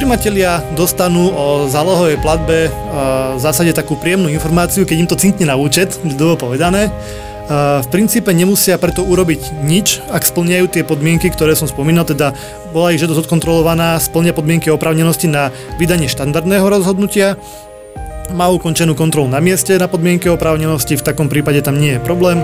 Primatelia dostanú o zálohovej platbe v zásade takú príjemnú informáciu, keď im to cinkne na účet, ľudovo povedané. V princípe nemusia preto urobiť nič, ak splňajú tie podmienky, ktoré som spomínal, teda bola ich žiadosť odkontrolovaná, splňa podmienky oprávnenosti na vydanie štandardného rozhodnutia, má ukončenú kontrolu na mieste na podmienky oprávnenosti, v takom prípade tam nie je problém.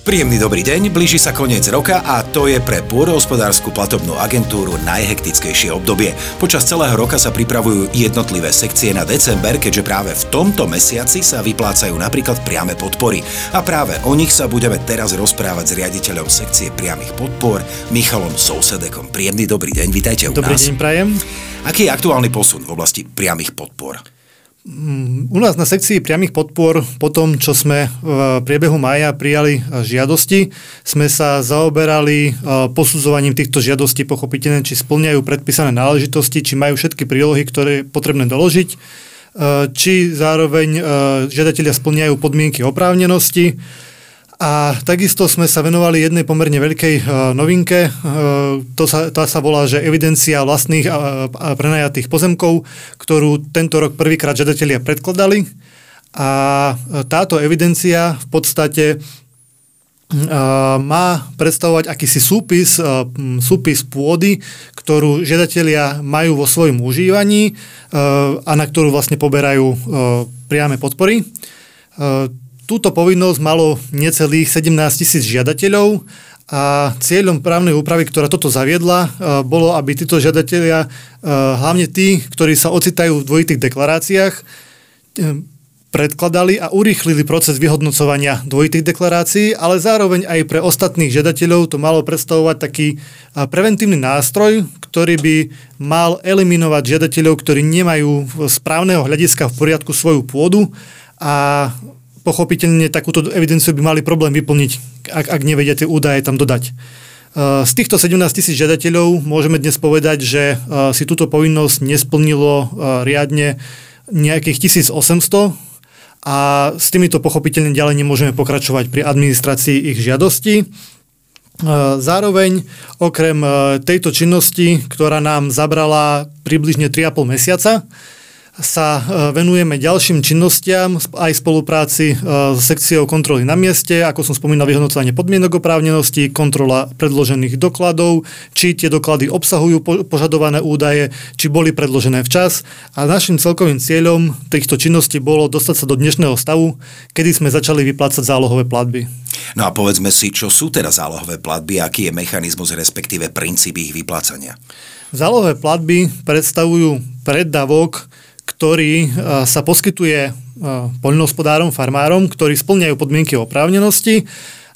Príjemný dobrý deň, blíži sa koniec roka a to je pre pôdohospodárskú platobnú agentúru najhektickejšie obdobie. Počas celého roka sa pripravujú jednotlivé sekcie na december, keďže práve v tomto mesiaci sa vyplácajú napríklad priame podpory. A práve o nich sa budeme teraz rozprávať s riaditeľom sekcie priamých podpor Michalom Sousedekom. Príjemný dobrý deň, vítajte u Dobrý nás. deň, prajem. Aký je aktuálny posun v oblasti priamých podpor? U nás na sekcii priamých podpor, po tom, čo sme v priebehu mája prijali žiadosti, sme sa zaoberali e, posudzovaním týchto žiadostí pochopiteľne, či splňajú predpísané náležitosti, či majú všetky prílohy, ktoré je potrebné doložiť, e, či zároveň e, žiadatelia splňajú podmienky oprávnenosti, a takisto sme sa venovali jednej pomerne veľkej uh, novinke. Uh, to sa, tá sa volá, že evidencia vlastných a, prenajatých pozemkov, ktorú tento rok prvýkrát žiadatelia predkladali. A táto evidencia v podstate má predstavovať akýsi súpis, súpis pôdy, ktorú žiadatelia majú vo svojom užívaní a na ktorú vlastne poberajú priame podpory. Túto povinnosť malo necelých 17 tisíc žiadateľov a cieľom právnej úpravy, ktorá toto zaviedla, e, bolo, aby títo žiadatelia, e, hlavne tí, ktorí sa ocitajú v dvojitých deklaráciách, e, predkladali a urýchlili proces vyhodnocovania dvojitých deklarácií, ale zároveň aj pre ostatných žiadateľov to malo predstavovať taký preventívny nástroj, ktorý by mal eliminovať žiadateľov, ktorí nemajú z právneho hľadiska v poriadku svoju pôdu a pochopiteľne takúto evidenciu by mali problém vyplniť, ak, ak nevedia tie údaje tam dodať. Uh, z týchto 17 tisíc žiadateľov môžeme dnes povedať, že uh, si túto povinnosť nesplnilo uh, riadne nejakých 1800 a s týmito pochopiteľne ďalej nemôžeme pokračovať pri administrácii ich žiadosti. Zároveň okrem tejto činnosti, ktorá nám zabrala približne 3,5 mesiaca, sa e, venujeme ďalším činnostiam aj spolupráci e, s sekciou kontroly na mieste, ako som spomínal, vyhodnocovanie podmienok oprávnenosti, kontrola predložených dokladov, či tie doklady obsahujú požadované údaje, či boli predložené včas. A našim celkovým cieľom týchto činností bolo dostať sa do dnešného stavu, kedy sme začali vyplácať zálohové platby. No a povedzme si, čo sú teda zálohové platby, aký je mechanizmus, respektíve princíp ich vyplácania. Zálohové platby predstavujú preddavok, ktorý e, sa poskytuje e, poľnohospodárom, farmárom, ktorí splňajú podmienky oprávnenosti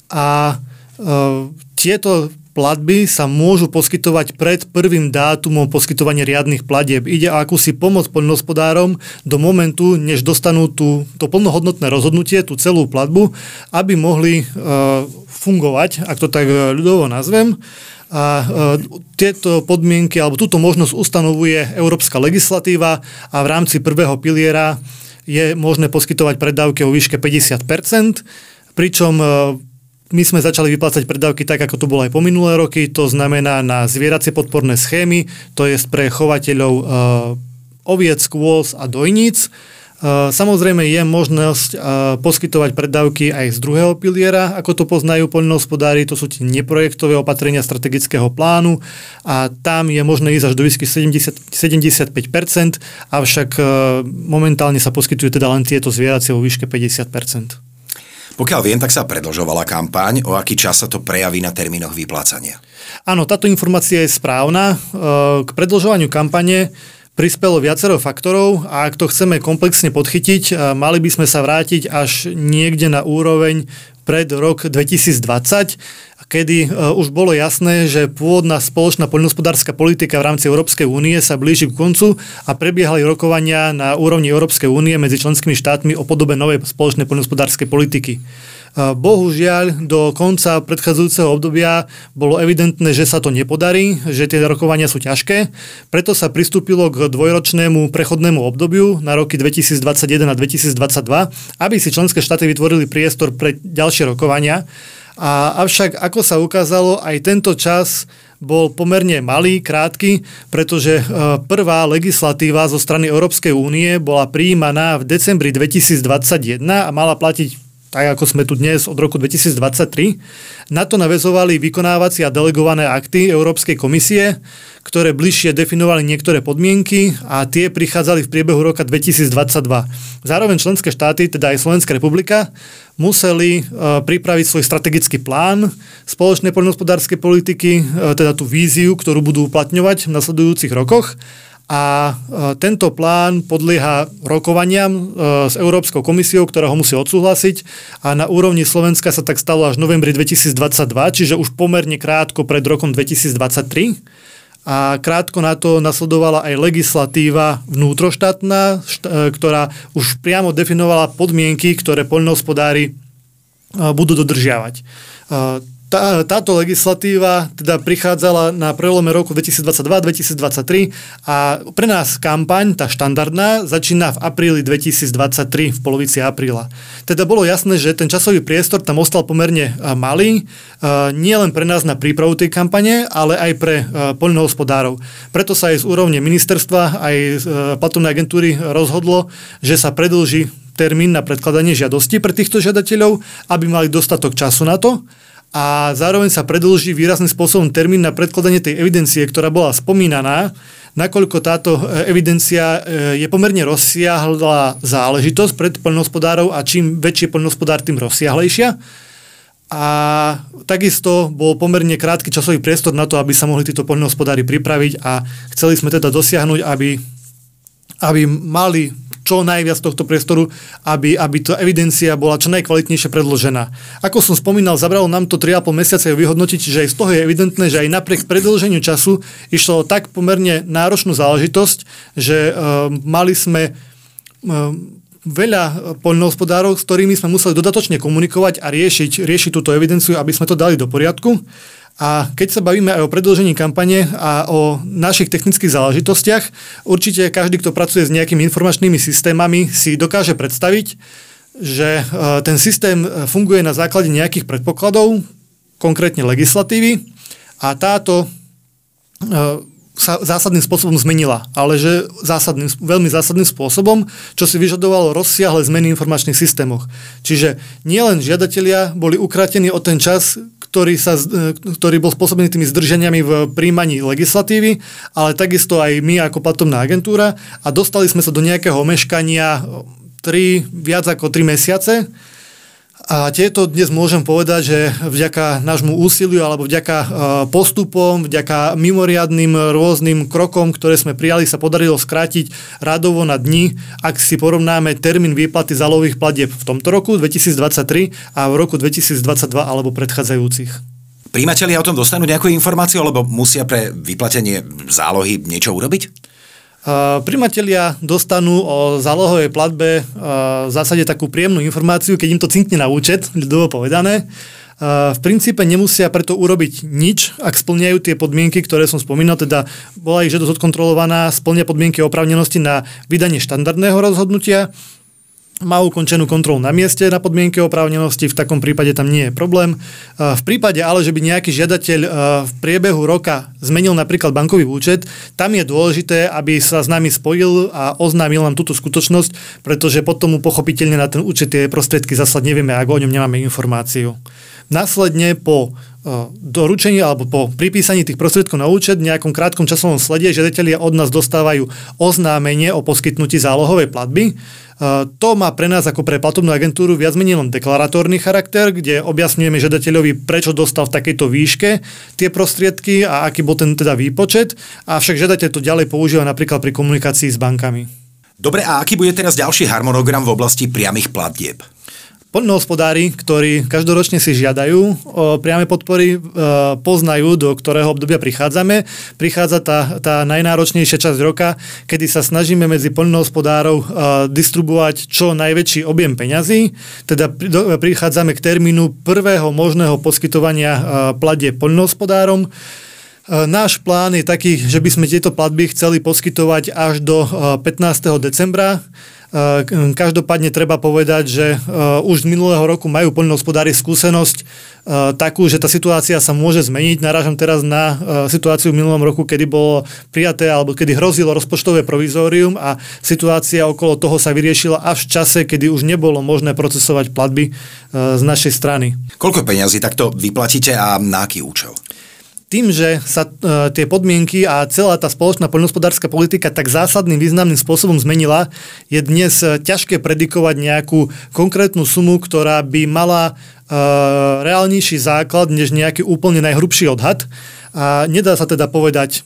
a e, tieto platby sa môžu poskytovať pred prvým dátumom poskytovania riadnych platieb. Ide akúsi pomoc poľnohospodárom do momentu, než dostanú tú, to plnohodnotné rozhodnutie, tú celú platbu, aby mohli uh, fungovať, ak to tak ľudovo nazvem. A e, tieto podmienky alebo túto možnosť ustanovuje európska legislatíva a v rámci prvého piliera je možné poskytovať predávky o výške 50 pričom e, my sme začali vyplácať predávky tak, ako to bolo aj po minulé roky, to znamená na zvieracie podporné schémy, to je pre chovateľov e, oviec, kôz a dojníc. Samozrejme je možnosť poskytovať predávky aj z druhého piliera, ako to poznajú poľnohospodári, to sú tie neprojektové opatrenia strategického plánu a tam je možné ísť až do výsky 70, 75%, avšak momentálne sa poskytujú teda len tieto zvieracie vo výške 50%. Pokiaľ viem, tak sa predlžovala kampaň. O aký čas sa to prejaví na termínoch vyplácania? Áno, táto informácia je správna. K predlžovaniu kampane prispelo viacero faktorov a ak to chceme komplexne podchytiť, mali by sme sa vrátiť až niekde na úroveň pred rok 2020, kedy e, už bolo jasné, že pôvodná spoločná poľnohospodárska politika v rámci Európskej únie sa blíži k koncu a prebiehali rokovania na úrovni Európskej únie medzi členskými štátmi o podobe novej spoločnej poľnohospodárskej politiky. Bohužiaľ, do konca predchádzajúceho obdobia bolo evidentné, že sa to nepodarí, že tie rokovania sú ťažké, preto sa pristúpilo k dvojročnému prechodnému obdobiu na roky 2021 a 2022, aby si členské štáty vytvorili priestor pre ďalšie rokovania. A avšak, ako sa ukázalo, aj tento čas bol pomerne malý, krátky, pretože prvá legislatíva zo strany Európskej únie bola prijímaná v decembri 2021 a mala platiť tak ako sme tu dnes od roku 2023. Na to navezovali vykonávacie a delegované akty Európskej komisie, ktoré bližšie definovali niektoré podmienky a tie prichádzali v priebehu roka 2022. Zároveň členské štáty, teda aj Slovenská republika, museli uh, pripraviť svoj strategický plán spoločnej poľnohospodárskej politiky, uh, teda tú víziu, ktorú budú uplatňovať v nasledujúcich rokoch a e, tento plán podlieha rokovaniam e, s Európskou komisiou, ktorá ho musí odsúhlasiť. A na úrovni Slovenska sa tak stalo až v novembri 2022, čiže už pomerne krátko pred rokom 2023 a krátko na to nasledovala aj legislatíva vnútroštátna, e, ktorá už priamo definovala podmienky, ktoré poľnohospodári budú dodržiavať tá, táto legislatíva teda prichádzala na prelome roku 2022-2023 a pre nás kampaň, tá štandardná, začína v apríli 2023, v polovici apríla. Teda bolo jasné, že ten časový priestor tam ostal pomerne malý, nie len pre nás na prípravu tej kampane, ale aj pre poľnohospodárov. Preto sa aj z úrovne ministerstva, aj z platobnej agentúry rozhodlo, že sa predlží termín na predkladanie žiadosti pre týchto žiadateľov, aby mali dostatok času na to a zároveň sa predlží výrazným spôsobom termín na predkladanie tej evidencie, ktorá bola spomínaná, nakoľko táto e, evidencia e, je pomerne rozsiahla záležitosť pred poľnohospodárov a čím väčší poľnohospodár, tým rozsiahlejšia. A takisto bol pomerne krátky časový priestor na to, aby sa mohli títo poľnohospodári pripraviť a chceli sme teda dosiahnuť, aby, aby mali čo najviac tohto priestoru, aby, aby tá evidencia bola čo najkvalitnejšie predložená. Ako som spomínal, zabralo nám to 3,5 mesiaca ju vyhodnotiť, že aj z toho je evidentné, že aj napriek predlženiu času išlo tak pomerne náročnú záležitosť, že uh, mali sme uh, veľa poľnohospodárov, s ktorými sme museli dodatočne komunikovať a riešiť, riešiť túto evidenciu, aby sme to dali do poriadku. A keď sa bavíme aj o predlžení kampane a o našich technických záležitostiach, určite každý, kto pracuje s nejakými informačnými systémami, si dokáže predstaviť, že e, ten systém e, funguje na základe nejakých predpokladov, konkrétne legislatívy, a táto e, sa zásadným spôsobom zmenila, ale že zásadným, veľmi zásadným spôsobom, čo si vyžadovalo rozsiahle zmeny v informačných systémoch. Čiže nielen žiadatelia boli ukratení o ten čas, ktorý, sa, e, ktorý bol spôsobený tými zdržaniami v príjmaní legislatívy, ale takisto aj my ako platobná agentúra. A dostali sme sa do nejakého omeškania 3, viac ako 3 mesiace, a tieto dnes môžem povedať, že vďaka nášmu úsiliu alebo vďaka e, postupom, vďaka mimoriadným rôznym krokom, ktoré sme prijali, sa podarilo skrátiť radovo na dni, ak si porovnáme termín výplaty zálohových platieb v tomto roku 2023 a v roku 2022 alebo predchádzajúcich. Príjimatelia o tom dostanú nejakú informáciu, alebo musia pre vyplatenie zálohy niečo urobiť? Primatelia dostanú o zálohovej platbe v zásade takú príjemnú informáciu, keď im to cinkne na účet, ľudovo povedané. V princípe nemusia preto urobiť nič, ak splňajú tie podmienky, ktoré som spomínal, teda bola ich žiadosť odkontrolovaná, splňa podmienky oprávnenosti na vydanie štandardného rozhodnutia, má ukončenú kontrolu na mieste na podmienky oprávnenosti, v takom prípade tam nie je problém. V prípade ale, že by nejaký žiadateľ v priebehu roka zmenil napríklad bankový účet, tam je dôležité, aby sa s nami spojil a oznámil nám túto skutočnosť, pretože potom mu pochopiteľne na ten účet tie prostriedky zaslať nevieme, ak o ňom nemáme informáciu. Následne po doručení alebo po pripísaní tých prostriedkov na účet v nejakom krátkom časovom slede žiadatelia od nás dostávajú oznámenie o poskytnutí zálohovej platby. To má pre nás ako pre platobnú agentúru viac menej len deklaratórny charakter, kde objasňujeme žiadateľovi, prečo dostal v takejto výške tie prostriedky a aký bol ten teda výpočet, avšak žiadateľ to ďalej používa napríklad pri komunikácii s bankami. Dobre, a aký bude teraz ďalší harmonogram v oblasti priamých platieb? Poľnohospodári, ktorí každoročne si žiadajú o priame podpory, e, poznajú, do ktorého obdobia prichádzame. Prichádza tá, tá najnáročnejšia časť roka, kedy sa snažíme medzi poľnohospodárov e, distribuovať čo najväčší objem peňazí. Teda prichádzame k termínu prvého možného poskytovania e, pladie poľnohospodárom. Náš plán je taký, že by sme tieto platby chceli poskytovať až do 15. decembra. Každopádne treba povedať, že už z minulého roku majú poľnohospodári skúsenosť takú, že tá situácia sa môže zmeniť. Narážam teraz na situáciu v minulom roku, kedy bolo prijaté alebo kedy hrozilo rozpočtové provizórium a situácia okolo toho sa vyriešila až v čase, kedy už nebolo možné procesovať platby z našej strany. Koľko peňazí takto vyplatíte a na aký účel? Tým, že sa uh, tie podmienky a celá tá spoločná poľnohospodárska politika tak zásadným významným spôsobom zmenila, je dnes uh, ťažké predikovať nejakú konkrétnu sumu, ktorá by mala uh, reálnejší základ než nejaký úplne najhrubší odhad. A nedá sa teda povedať,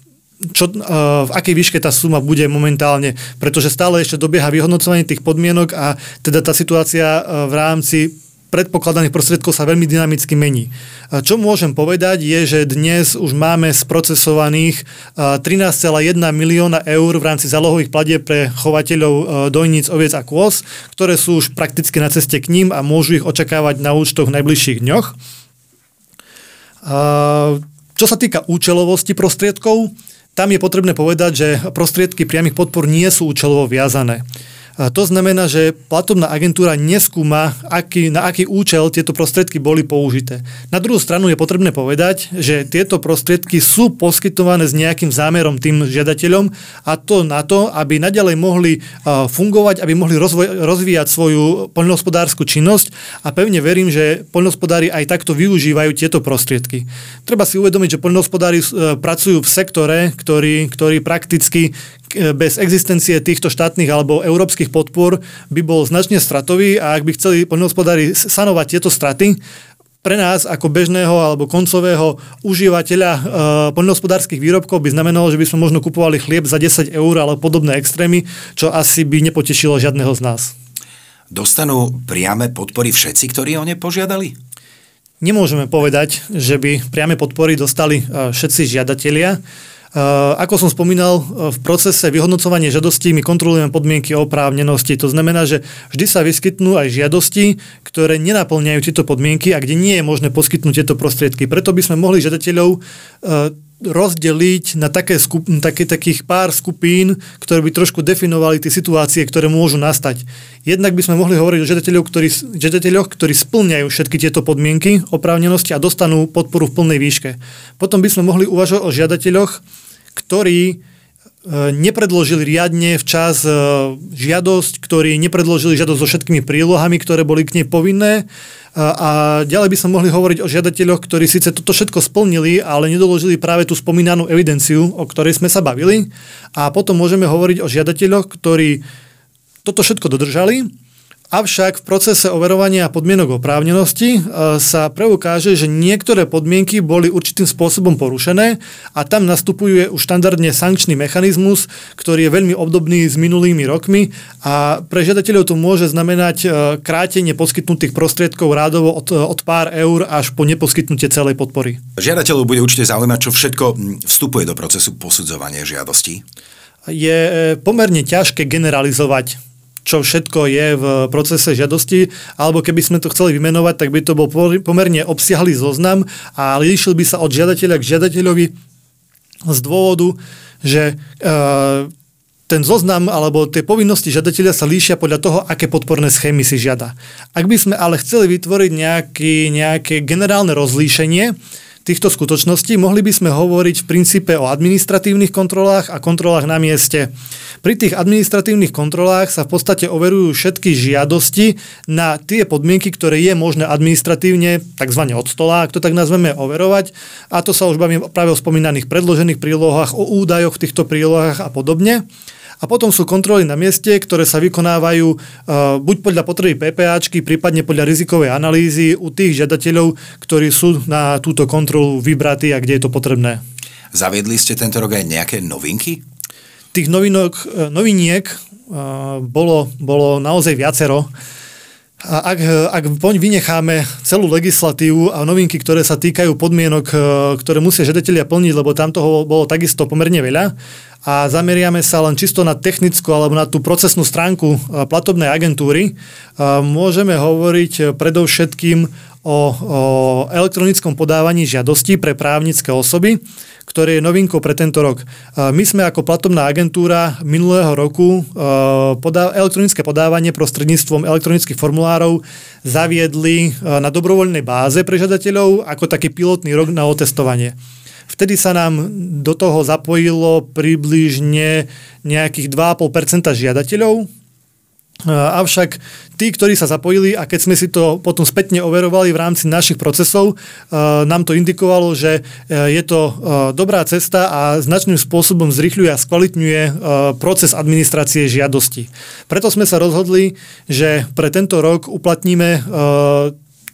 čo, uh, v akej výške tá suma bude momentálne, pretože stále ešte dobieha vyhodnocovanie tých podmienok a teda tá situácia uh, v rámci predpokladaných prostriedkov sa veľmi dynamicky mení. Čo môžem povedať je, že dnes už máme sprocesovaných 13,1 milióna eur v rámci zálohových platieb pre chovateľov dojníc, oviec a kôz, ktoré sú už prakticky na ceste k ním a môžu ich očakávať na účtoch v najbližších dňoch. Čo sa týka účelovosti prostriedkov, tam je potrebné povedať, že prostriedky priamých podpor nie sú účelovo viazané. To znamená, že platobná agentúra neskúma, aký, na aký účel tieto prostriedky boli použité. Na druhú stranu je potrebné povedať, že tieto prostriedky sú poskytované s nejakým zámerom tým žiadateľom a to na to, aby naďalej mohli fungovať, aby mohli rozvoj, rozvíjať svoju poľnohospodárskú činnosť a pevne verím, že poľnohospodári aj takto využívajú tieto prostriedky. Treba si uvedomiť, že poľnohospodári e, pracujú v sektore, ktorý, ktorý prakticky bez existencie týchto štátnych alebo európskych podpor by bol značne stratový a ak by chceli poľnohospodári sanovať tieto straty, pre nás ako bežného alebo koncového užívateľa e, poľnohospodárskych výrobkov by znamenalo, že by sme možno kupovali chlieb za 10 eur alebo podobné extrémy, čo asi by nepotešilo žiadneho z nás. Dostanú priame podpory všetci, ktorí o ne požiadali? Nemôžeme povedať, že by priame podpory dostali e, všetci žiadatelia. Eh, ako som spomínal, eh, v procese vyhodnocovania žiadostí my kontrolujeme podmienky oprávnenosti. To znamená, že vždy sa vyskytnú aj žiadosti, ktoré nenaplňajú tieto podmienky a kde nie je možné poskytnúť tieto prostriedky. Preto by sme mohli žiadateľov eh, rozdeliť na také skup, také, takých pár skupín, ktoré by trošku definovali tie situácie, ktoré môžu nastať. Jednak by sme mohli hovoriť o žiadateľoch, ktorí, žiadateľoch, ktorí splňajú všetky tieto podmienky oprávnenosti a dostanú podporu v plnej výške. Potom by sme mohli uvažovať o žiadateľoch, ktorí nepredložili riadne včas e, žiadosť, ktorí nepredložili žiadosť so všetkými prílohami, ktoré boli k nej povinné a ďalej by sme mohli hovoriť o žiadateľoch, ktorí síce toto všetko splnili, ale nedoložili práve tú spomínanú evidenciu, o ktorej sme sa bavili. A potom môžeme hovoriť o žiadateľoch, ktorí toto všetko dodržali, Avšak v procese overovania podmienok oprávnenosti e, sa preukáže, že niektoré podmienky boli určitým spôsobom porušené a tam nastupuje už štandardne sankčný mechanizmus, ktorý je veľmi obdobný s minulými rokmi a pre žiadateľov to môže znamenať e, krátenie poskytnutých prostriedkov rádovo od, od pár eur až po neposkytnutie celej podpory. Žiadateľov bude určite zaujímať, čo všetko vstupuje do procesu posudzovania žiadostí. Je e, pomerne ťažké generalizovať čo všetko je v procese žiadosti, alebo keby sme to chceli vymenovať, tak by to bol pomerne obsiahlý zoznam a líšil by sa od žiadateľa k žiadateľovi z dôvodu, že e, ten zoznam alebo tie povinnosti žiadateľa sa líšia podľa toho, aké podporné schémy si žiada. Ak by sme ale chceli vytvoriť nejaký, nejaké generálne rozlíšenie, týchto skutočností, mohli by sme hovoriť v princípe o administratívnych kontrolách a kontrolách na mieste. Pri tých administratívnych kontrolách sa v podstate overujú všetky žiadosti na tie podmienky, ktoré je možné administratívne, tzv. od stola, ak to tak nazveme, overovať. A to sa už bavím práve o spomínaných predložených prílohách, o údajoch v týchto prílohách a podobne. A potom sú kontroly na mieste, ktoré sa vykonávajú uh, buď podľa potreby PPAčky, prípadne podľa rizikovej analýzy u tých žiadateľov, ktorí sú na túto kontrolu vybratí a kde je to potrebné. Zaviedli ste tento rok aj nejaké novinky? Tých novinok, uh, noviniek uh, bolo, bolo naozaj viacero. A ak, ak poň vynecháme celú legislatívu a novinky, ktoré sa týkajú podmienok, ktoré musia žiadatelia plniť, lebo tam toho bolo takisto pomerne veľa, a zameriame sa len čisto na technickú alebo na tú procesnú stránku platobnej agentúry, môžeme hovoriť predovšetkým o, o elektronickom podávaní žiadostí pre právnické osoby, ktoré je novinkou pre tento rok. My sme ako platobná agentúra minulého roku podá, elektronické podávanie prostredníctvom elektronických formulárov zaviedli na dobrovoľnej báze pre žiadateľov ako taký pilotný rok na otestovanie. Vtedy sa nám do toho zapojilo približne nejakých 2,5% žiadateľov, Avšak tí, ktorí sa zapojili a keď sme si to potom spätne overovali v rámci našich procesov, nám to indikovalo, že je to dobrá cesta a značným spôsobom zrychľuje a skvalitňuje proces administrácie žiadosti. Preto sme sa rozhodli, že pre tento rok uplatníme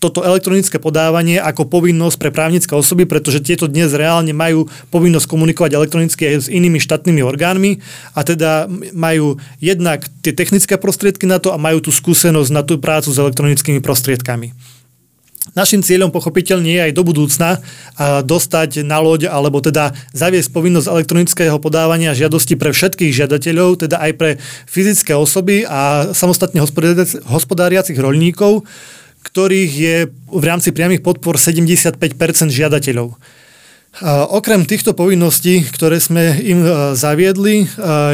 toto elektronické podávanie ako povinnosť pre právnické osoby, pretože tieto dnes reálne majú povinnosť komunikovať elektronicky aj s inými štátnymi orgánmi a teda majú jednak tie technické prostriedky na to a majú tú skúsenosť na tú prácu s elektronickými prostriedkami. Našim cieľom pochopiteľne je aj do budúcna dostať na loď alebo teda zaviesť povinnosť elektronického podávania žiadosti pre všetkých žiadateľov, teda aj pre fyzické osoby a samostatne hospodáriacich rolníkov, ktorých je v rámci priamých podpor 75% žiadateľov. Okrem týchto povinností, ktoré sme im e, zaviedli, e,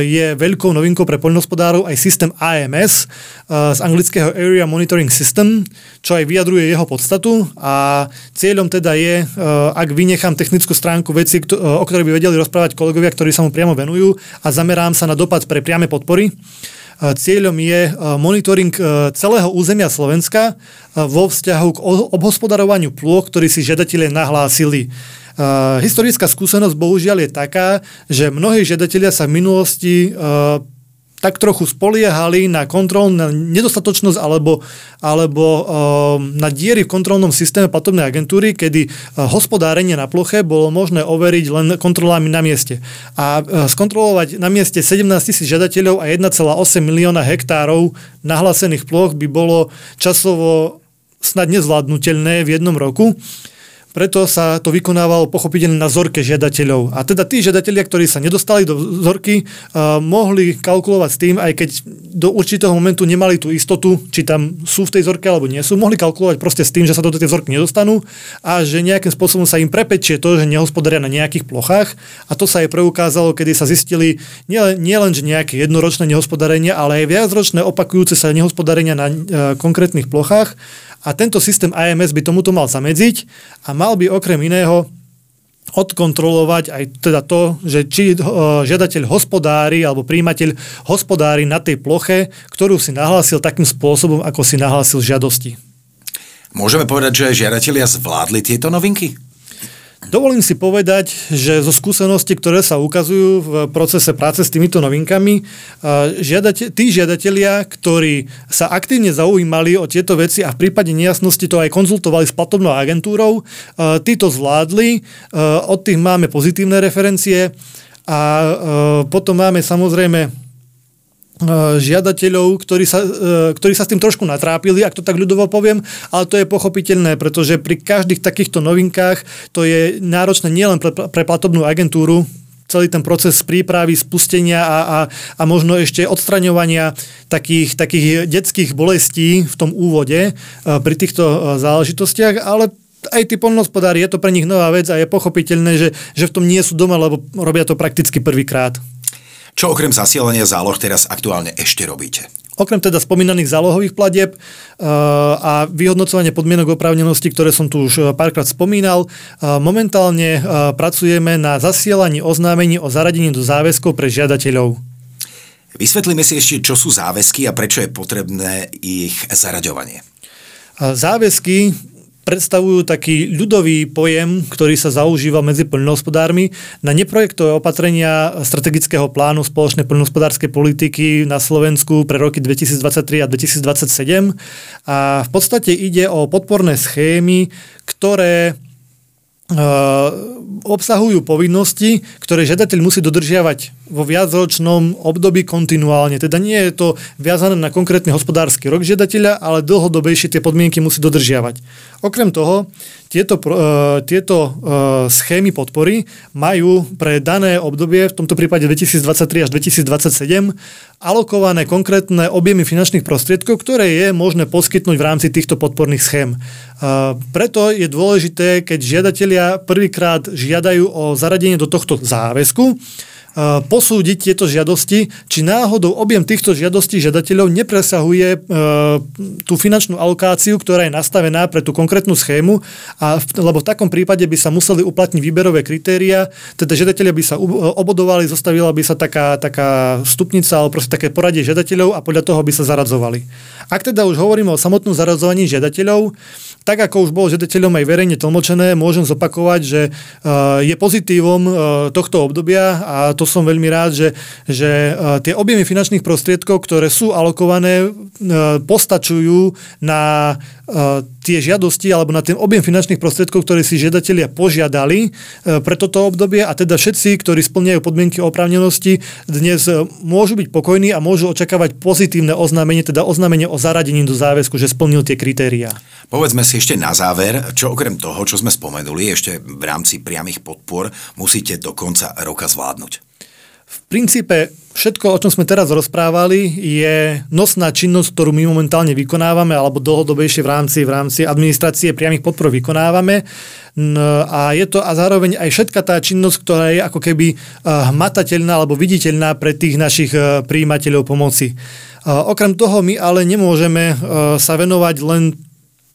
je veľkou novinkou pre poľnohospodárov aj systém AMS e, z anglického Area Monitoring System, čo aj vyjadruje jeho podstatu a cieľom teda je, ak vynechám technickú stránku veci, o ktorej by vedeli rozprávať kolegovia, ktorí sa mu priamo venujú a zamerám sa na dopad pre priame podpory, Cieľom je monitoring celého územia Slovenska vo vzťahu k obhospodarovaniu plôch, ktorý si žiadatelia nahlásili. Historická skúsenosť bohužiaľ je taká, že mnohí žiadatelia sa v minulosti tak trochu spoliehali na kontrol, na nedostatočnosť alebo, alebo uh, na diery v kontrolnom systéme platobnej agentúry, kedy uh, hospodárenie na ploche bolo možné overiť len kontrolami na mieste. A uh, skontrolovať na mieste 17 tisíc žiadateľov a 1,8 milióna hektárov nahlásených ploch by bolo časovo snad nezvládnutelné v jednom roku. Preto sa to vykonávalo pochopiteľne na vzorke žiadateľov. A teda tí žiadatelia, ktorí sa nedostali do vzorky, uh, mohli kalkulovať s tým, aj keď do určitého momentu nemali tú istotu, či tam sú v tej vzorke alebo nie sú, mohli kalkulovať proste s tým, že sa do tej vzorky nedostanú a že nejakým spôsobom sa im prepečie to, že nehospodaria na nejakých plochách. A to sa aj preukázalo, kedy sa zistili nielen, nie len, že nejaké jednoročné nehospodárenie, ale aj viacročné opakujúce sa nehospodárenia na uh, konkrétnych plochách a tento systém AMS by tomuto mal zamedziť a mal by okrem iného odkontrolovať aj teda to, že či žiadateľ hospodári alebo príjimateľ hospodári na tej ploche, ktorú si nahlásil takým spôsobom, ako si nahlásil žiadosti. Môžeme povedať, že žiadatelia zvládli tieto novinky? Dovolím si povedať, že zo skúseností, ktoré sa ukazujú v procese práce s týmito novinkami, žiadate, tí žiadatelia, ktorí sa aktívne zaujímali o tieto veci a v prípade nejasnosti to aj konzultovali s platobnou agentúrou, títo zvládli, od tých máme pozitívne referencie a potom máme samozrejme E, žiadateľov, ktorí sa, e, ktorí sa s tým trošku natrápili, ak to tak ľudovo poviem, ale to je pochopiteľné, pretože pri každých takýchto novinkách to je náročné nielen pre, pre platobnú agentúru, celý ten proces prípravy, spustenia a, a, a možno ešte odstraňovania takých, takých detských bolestí v tom úvode e, pri týchto záležitostiach, ale aj tí poľnohospodári, je to pre nich nová vec a je pochopiteľné, že, že v tom nie sú doma, lebo robia to prakticky prvýkrát. Čo okrem zasielania záloh teraz aktuálne ešte robíte? Okrem teda spomínaných zálohových platieb uh, a vyhodnocovanie podmienok oprávnenosti, ktoré som tu už uh, párkrát spomínal, uh, momentálne pracujeme na zasielaní oznámení o zaradení do záväzkov pre žiadateľov. Vysvetlíme si ešte, čo sú záväzky a prečo je potrebné ich zaraďovanie. Záväzky predstavujú taký ľudový pojem, ktorý sa zaužíva medzi poľnohospodármi na neprojektové opatrenia strategického plánu spoločnej poľnohospodárskej politiky na Slovensku pre roky 2023 a 2027. A v podstate ide o podporné schémy, ktoré obsahujú povinnosti, ktoré žiadateľ musí dodržiavať vo viacročnom období kontinuálne. Teda nie je to viazané na konkrétny hospodársky rok žiadateľa, ale dlhodobejšie tie podmienky musí dodržiavať. Okrem toho, tieto, uh, tieto uh, schémy podpory majú pre dané obdobie, v tomto prípade 2023 až 2027, alokované konkrétne objemy finančných prostriedkov, ktoré je možné poskytnúť v rámci týchto podporných schém. Uh, preto je dôležité, keď žiadatelia prvýkrát žiadajú o zaradenie do tohto záväzku, posúdiť tieto žiadosti, či náhodou objem týchto žiadostí žiadateľov nepresahuje tú finančnú alokáciu, ktorá je nastavená pre tú konkrétnu schému, a, lebo v takom prípade by sa museli uplatniť výberové kritéria, teda žiadatelia by sa obodovali, zostavila by sa taká, taká stupnica alebo proste také poradie žiadateľov a podľa toho by sa zaradzovali. Ak teda už hovoríme o samotnom zaradzovaní žiadateľov, tak ako už bolo žiadateľom aj verejne tlmočené, môžem zopakovať, že je pozitívom tohto obdobia a to som veľmi rád, že, že e, tie objemy finančných prostriedkov, ktoré sú alokované, e, postačujú na e, tie žiadosti alebo na ten objem finančných prostriedkov, ktoré si žiadatelia požiadali pre toto obdobie a teda všetci, ktorí splňajú podmienky oprávnenosti, dnes môžu byť pokojní a môžu očakávať pozitívne oznámenie, teda oznámenie o zaradení do záväzku, že splnil tie kritériá. Povedzme si ešte na záver, čo okrem toho, čo sme spomenuli, ešte v rámci priamých podpor musíte do konca roka zvládnuť. V princípe všetko, o čom sme teraz rozprávali, je nosná činnosť, ktorú my momentálne vykonávame, alebo dlhodobejšie v rámci, v rámci administrácie priamých podpor vykonávame. A je to a zároveň aj všetka tá činnosť, ktorá je ako keby eh, hmatateľná alebo viditeľná pre tých našich eh, príjimateľov pomoci. Eh, okrem toho my ale nemôžeme sa venovať len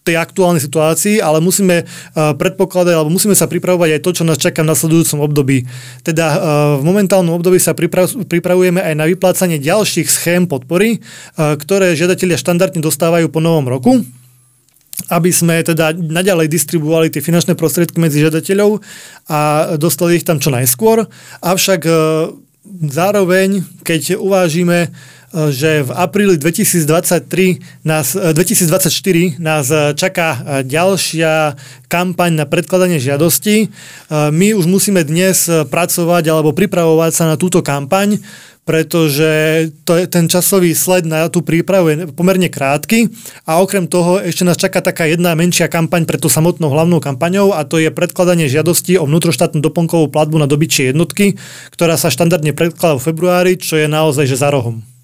tej aktuálnej situácii, ale musíme uh, predpokladať, alebo musíme sa pripravovať aj to, čo nás čaká v nasledujúcom období. Teda uh, v momentálnom období sa pripra- pripravujeme aj na vyplácanie ďalších schém podpory, uh, ktoré žiadatelia štandardne dostávajú po novom roku aby sme teda naďalej distribuovali tie finančné prostriedky medzi žiadateľov a dostali ich tam čo najskôr. Avšak zároveň, keď uvážime že v apríli 2023 nás, 2024 eh, nás eh, čaká eh, ďalšia kampaň na predkladanie žiadosti. My už musíme dnes pracovať alebo pripravovať sa na túto kampaň, pretože to je, ten časový sled na tú prípravu je pomerne krátky a okrem toho ešte nás čaká taká jedna menšia kampaň pre tú samotnou hlavnou kampaňou a to je predkladanie žiadosti o vnútroštátnu doplnkovú platbu na dobyčie jednotky, ktorá sa štandardne predkladá v februári, čo je naozaj že za rohom.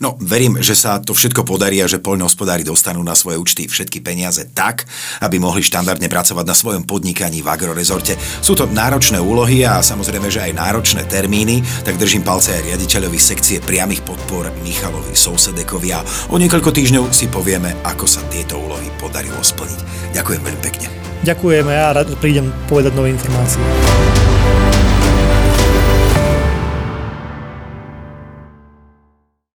No, verím, že sa to všetko podarí a že poľnohospodári dostanú na svoje účty všetky peniaze tak, aby mohli štandardne pracovať na svojom podnikaní v agrorezorte. Sú to náročné úlohy a samozrejme, že aj náročné termíny, tak držím palce aj riaditeľovi sekcie priamých podpor Michalovi Sousedekovi a o niekoľko týždňov si povieme, ako sa tieto úlohy podarilo splniť. Ďakujem veľmi pekne. Ďakujeme a rád prídem povedať nové informácie.